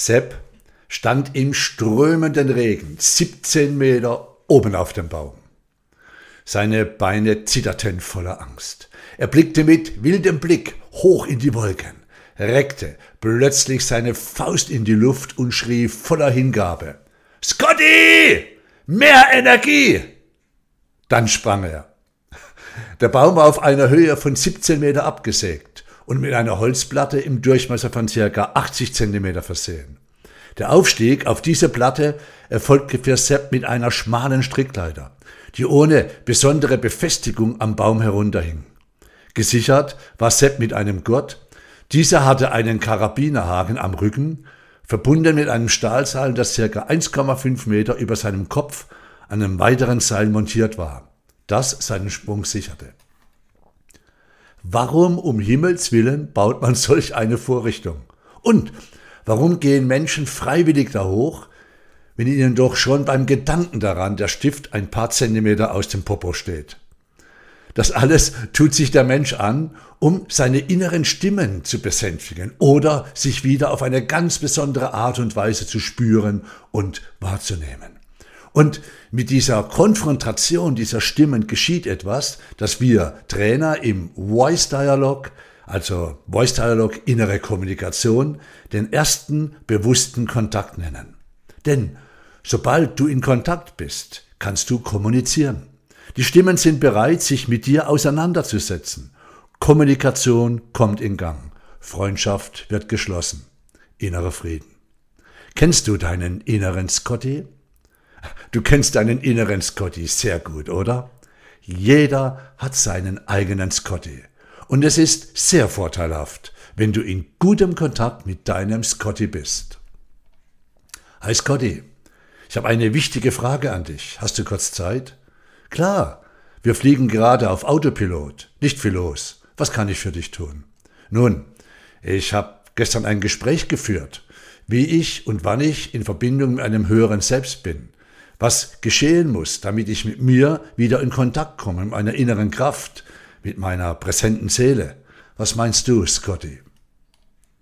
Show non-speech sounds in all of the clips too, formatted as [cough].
Sepp stand im strömenden Regen, 17 Meter oben auf dem Baum. Seine Beine zitterten voller Angst. Er blickte mit wildem Blick hoch in die Wolken, reckte plötzlich seine Faust in die Luft und schrie voller Hingabe. Scotty! Mehr Energie! Dann sprang er. Der Baum war auf einer Höhe von 17 Meter abgesägt und mit einer Holzplatte im Durchmesser von circa 80 Zentimeter versehen. Der Aufstieg auf diese Platte erfolgte für Sepp mit einer schmalen Strickleiter, die ohne besondere Befestigung am Baum herunterhing. Gesichert war Sepp mit einem Gurt. Dieser hatte einen Karabinerhaken am Rücken, verbunden mit einem Stahlseil, das ca. 1,5 Meter über seinem Kopf an einem weiteren Seil montiert war, das seinen Sprung sicherte. Warum um Himmels willen baut man [laughs] solch eine Vorrichtung? Und warum gehen Menschen freiwillig da hoch, wenn ihnen doch schon beim Gedanken daran der Stift ein paar Zentimeter aus dem Popo steht? Das alles tut sich der Mensch an, um seine inneren Stimmen zu besänftigen oder sich wieder auf eine ganz besondere Art und Weise zu spüren und wahrzunehmen. Und mit dieser Konfrontation dieser Stimmen geschieht etwas, das wir Trainer im Voice Dialog, also Voice Dialog innere Kommunikation, den ersten bewussten Kontakt nennen. Denn sobald du in Kontakt bist, kannst du kommunizieren. Die Stimmen sind bereit, sich mit dir auseinanderzusetzen. Kommunikation kommt in Gang. Freundschaft wird geschlossen. Innerer Frieden. Kennst du deinen inneren Scotty? Du kennst deinen inneren Scotty sehr gut, oder? Jeder hat seinen eigenen Scotty. Und es ist sehr vorteilhaft, wenn du in gutem Kontakt mit deinem Scotty bist. Hi Scotty, ich habe eine wichtige Frage an dich. Hast du kurz Zeit? Klar, wir fliegen gerade auf Autopilot. Nicht viel los. Was kann ich für dich tun? Nun, ich habe gestern ein Gespräch geführt, wie ich und wann ich in Verbindung mit einem höheren Selbst bin was geschehen muss, damit ich mit mir wieder in Kontakt komme, mit meiner inneren Kraft, mit meiner präsenten Seele. Was meinst du, Scotty?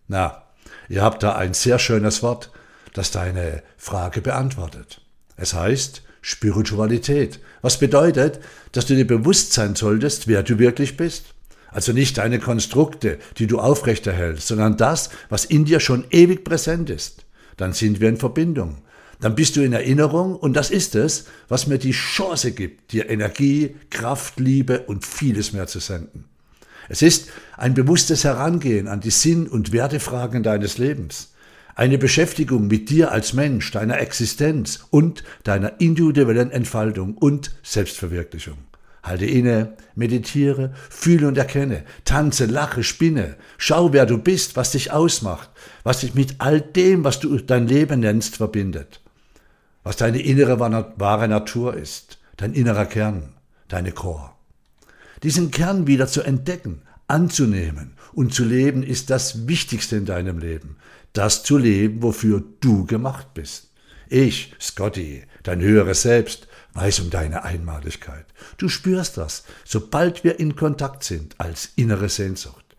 Na, ihr habt da ein sehr schönes Wort, das deine Frage beantwortet. Es heißt Spiritualität, was bedeutet, dass du dir bewusst sein solltest, wer du wirklich bist. Also nicht deine Konstrukte, die du aufrechterhältst, sondern das, was in dir schon ewig präsent ist. Dann sind wir in Verbindung dann bist du in Erinnerung und das ist es, was mir die Chance gibt, dir Energie, Kraft, Liebe und vieles mehr zu senden. Es ist ein bewusstes Herangehen an die Sinn- und Wertefragen deines Lebens, eine Beschäftigung mit dir als Mensch, deiner Existenz und deiner individuellen Entfaltung und Selbstverwirklichung. Halte inne, meditiere, fühle und erkenne, tanze, lache, spinne, schau, wer du bist, was dich ausmacht, was dich mit all dem, was du dein Leben nennst, verbindet was deine innere wahre Natur ist, dein innerer Kern, deine Chor. Diesen Kern wieder zu entdecken, anzunehmen und zu leben, ist das Wichtigste in deinem Leben. Das zu leben, wofür du gemacht bist. Ich, Scotty, dein höheres Selbst, weiß um deine Einmaligkeit. Du spürst das, sobald wir in Kontakt sind, als innere Sehnsucht.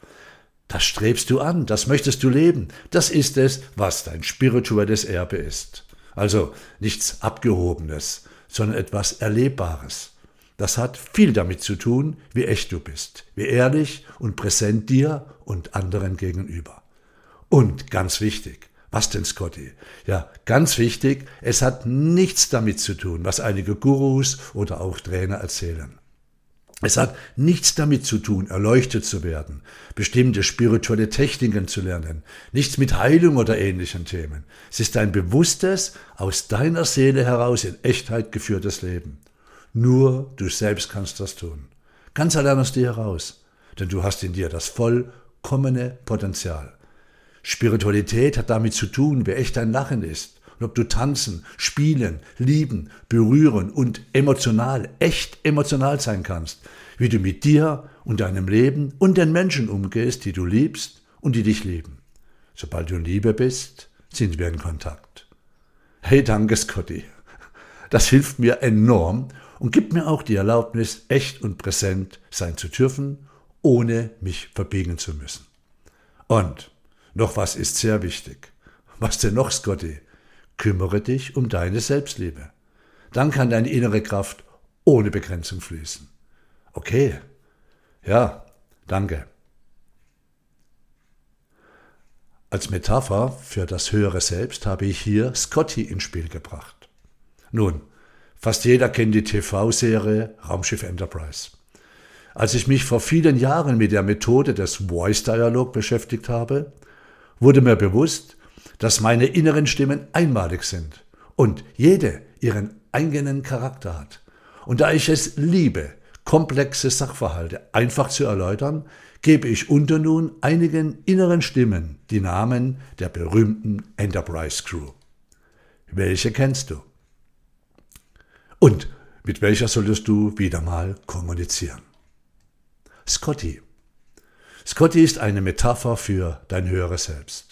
Das strebst du an, das möchtest du leben. Das ist es, was dein spirituelles Erbe ist. Also nichts Abgehobenes, sondern etwas Erlebbares. Das hat viel damit zu tun, wie echt du bist, wie ehrlich und präsent dir und anderen gegenüber. Und ganz wichtig, was denn, Scotty? Ja, ganz wichtig, es hat nichts damit zu tun, was einige Gurus oder auch Trainer erzählen. Es hat nichts damit zu tun, erleuchtet zu werden, bestimmte spirituelle Techniken zu lernen, nichts mit Heilung oder ähnlichen Themen. Es ist ein bewusstes, aus deiner Seele heraus in Echtheit geführtes Leben. Nur du selbst kannst das tun. Ganz allein aus dir heraus, denn du hast in dir das vollkommene Potenzial. Spiritualität hat damit zu tun, wie echt dein Lachen ist und ob du tanzen, spielen, lieben, berühren und emotional, echt emotional sein kannst, wie du mit dir und deinem Leben und den Menschen umgehst, die du liebst und die dich lieben. Sobald du in Liebe bist, sind wir in Kontakt. Hey, danke, Scotty. Das hilft mir enorm und gibt mir auch die Erlaubnis, echt und präsent sein zu dürfen, ohne mich verbiegen zu müssen. Und noch was ist sehr wichtig. Was denn noch, Scotty? Kümmere dich um deine Selbstliebe. Dann kann deine innere Kraft ohne Begrenzung fließen. Okay. Ja, danke. Als Metapher für das höhere Selbst habe ich hier Scotty ins Spiel gebracht. Nun, fast jeder kennt die TV-Serie Raumschiff Enterprise. Als ich mich vor vielen Jahren mit der Methode des Voice-Dialog beschäftigt habe, wurde mir bewusst, dass meine inneren Stimmen einmalig sind und jede ihren eigenen Charakter hat. Und da ich es liebe, komplexe Sachverhalte einfach zu erläutern, gebe ich unter nun einigen inneren Stimmen die Namen der berühmten Enterprise Crew. Welche kennst du? Und mit welcher solltest du wieder mal kommunizieren? Scotty. Scotty ist eine Metapher für dein höheres Selbst.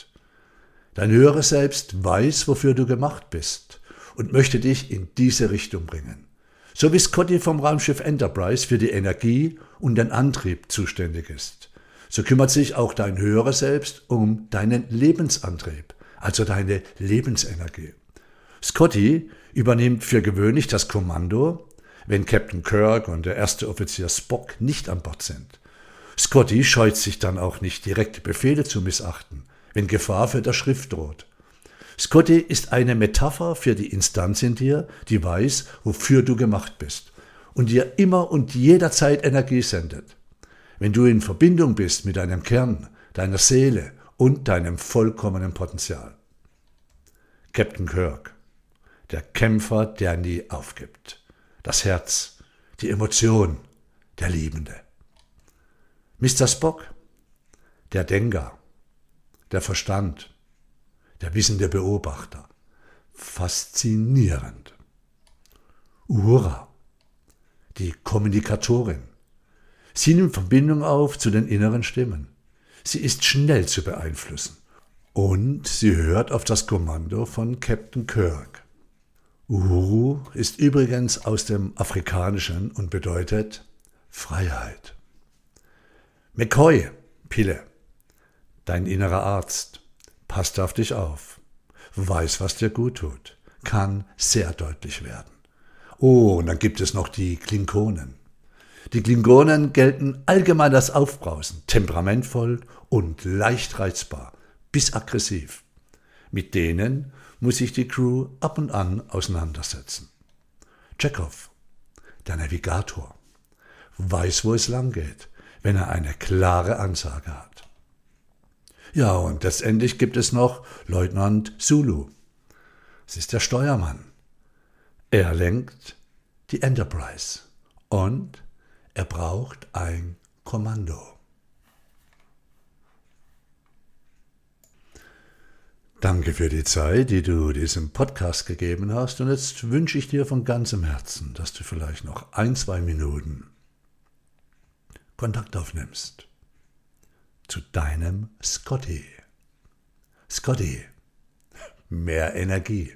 Dein höheres Selbst weiß, wofür du gemacht bist und möchte dich in diese Richtung bringen. So wie Scotty vom Raumschiff Enterprise für die Energie und den Antrieb zuständig ist, so kümmert sich auch dein höheres Selbst um deinen Lebensantrieb, also deine Lebensenergie. Scotty übernimmt für gewöhnlich das Kommando, wenn Captain Kirk und der erste Offizier Spock nicht an Bord sind. Scotty scheut sich dann auch nicht, direkte Befehle zu missachten, wenn Gefahr für das Schrift droht. Scotty ist eine Metapher für die Instanz in dir, die weiß, wofür du gemacht bist und dir immer und jederzeit Energie sendet. Wenn du in Verbindung bist mit deinem Kern, deiner Seele und deinem vollkommenen Potenzial. Captain Kirk, der Kämpfer, der nie aufgibt. Das Herz, die Emotion, der Liebende. Mr. Spock, der Denker, der Verstand, der wissende Beobachter. Faszinierend. Uhura, die Kommunikatorin. Sie nimmt Verbindung auf zu den inneren Stimmen. Sie ist schnell zu beeinflussen. Und sie hört auf das Kommando von Captain Kirk. Uhuru ist übrigens aus dem Afrikanischen und bedeutet Freiheit. McCoy, Pille, dein innerer Arzt passt auf dich auf, weiß, was dir gut tut, kann sehr deutlich werden. Oh, und dann gibt es noch die Klingonen. Die Klingonen gelten allgemein als Aufbrausen, temperamentvoll und leicht reizbar, bis aggressiv. Mit denen muss sich die Crew ab und an auseinandersetzen. Chekhov, der Navigator, weiß, wo es lang geht, wenn er eine klare Ansage hat. Ja, und letztendlich gibt es noch Leutnant Zulu. Es ist der Steuermann. Er lenkt die Enterprise und er braucht ein Kommando. Danke für die Zeit, die du diesem Podcast gegeben hast. Und jetzt wünsche ich dir von ganzem Herzen, dass du vielleicht noch ein, zwei Minuten Kontakt aufnimmst zu deinem Scotty. Scotty, mehr Energie.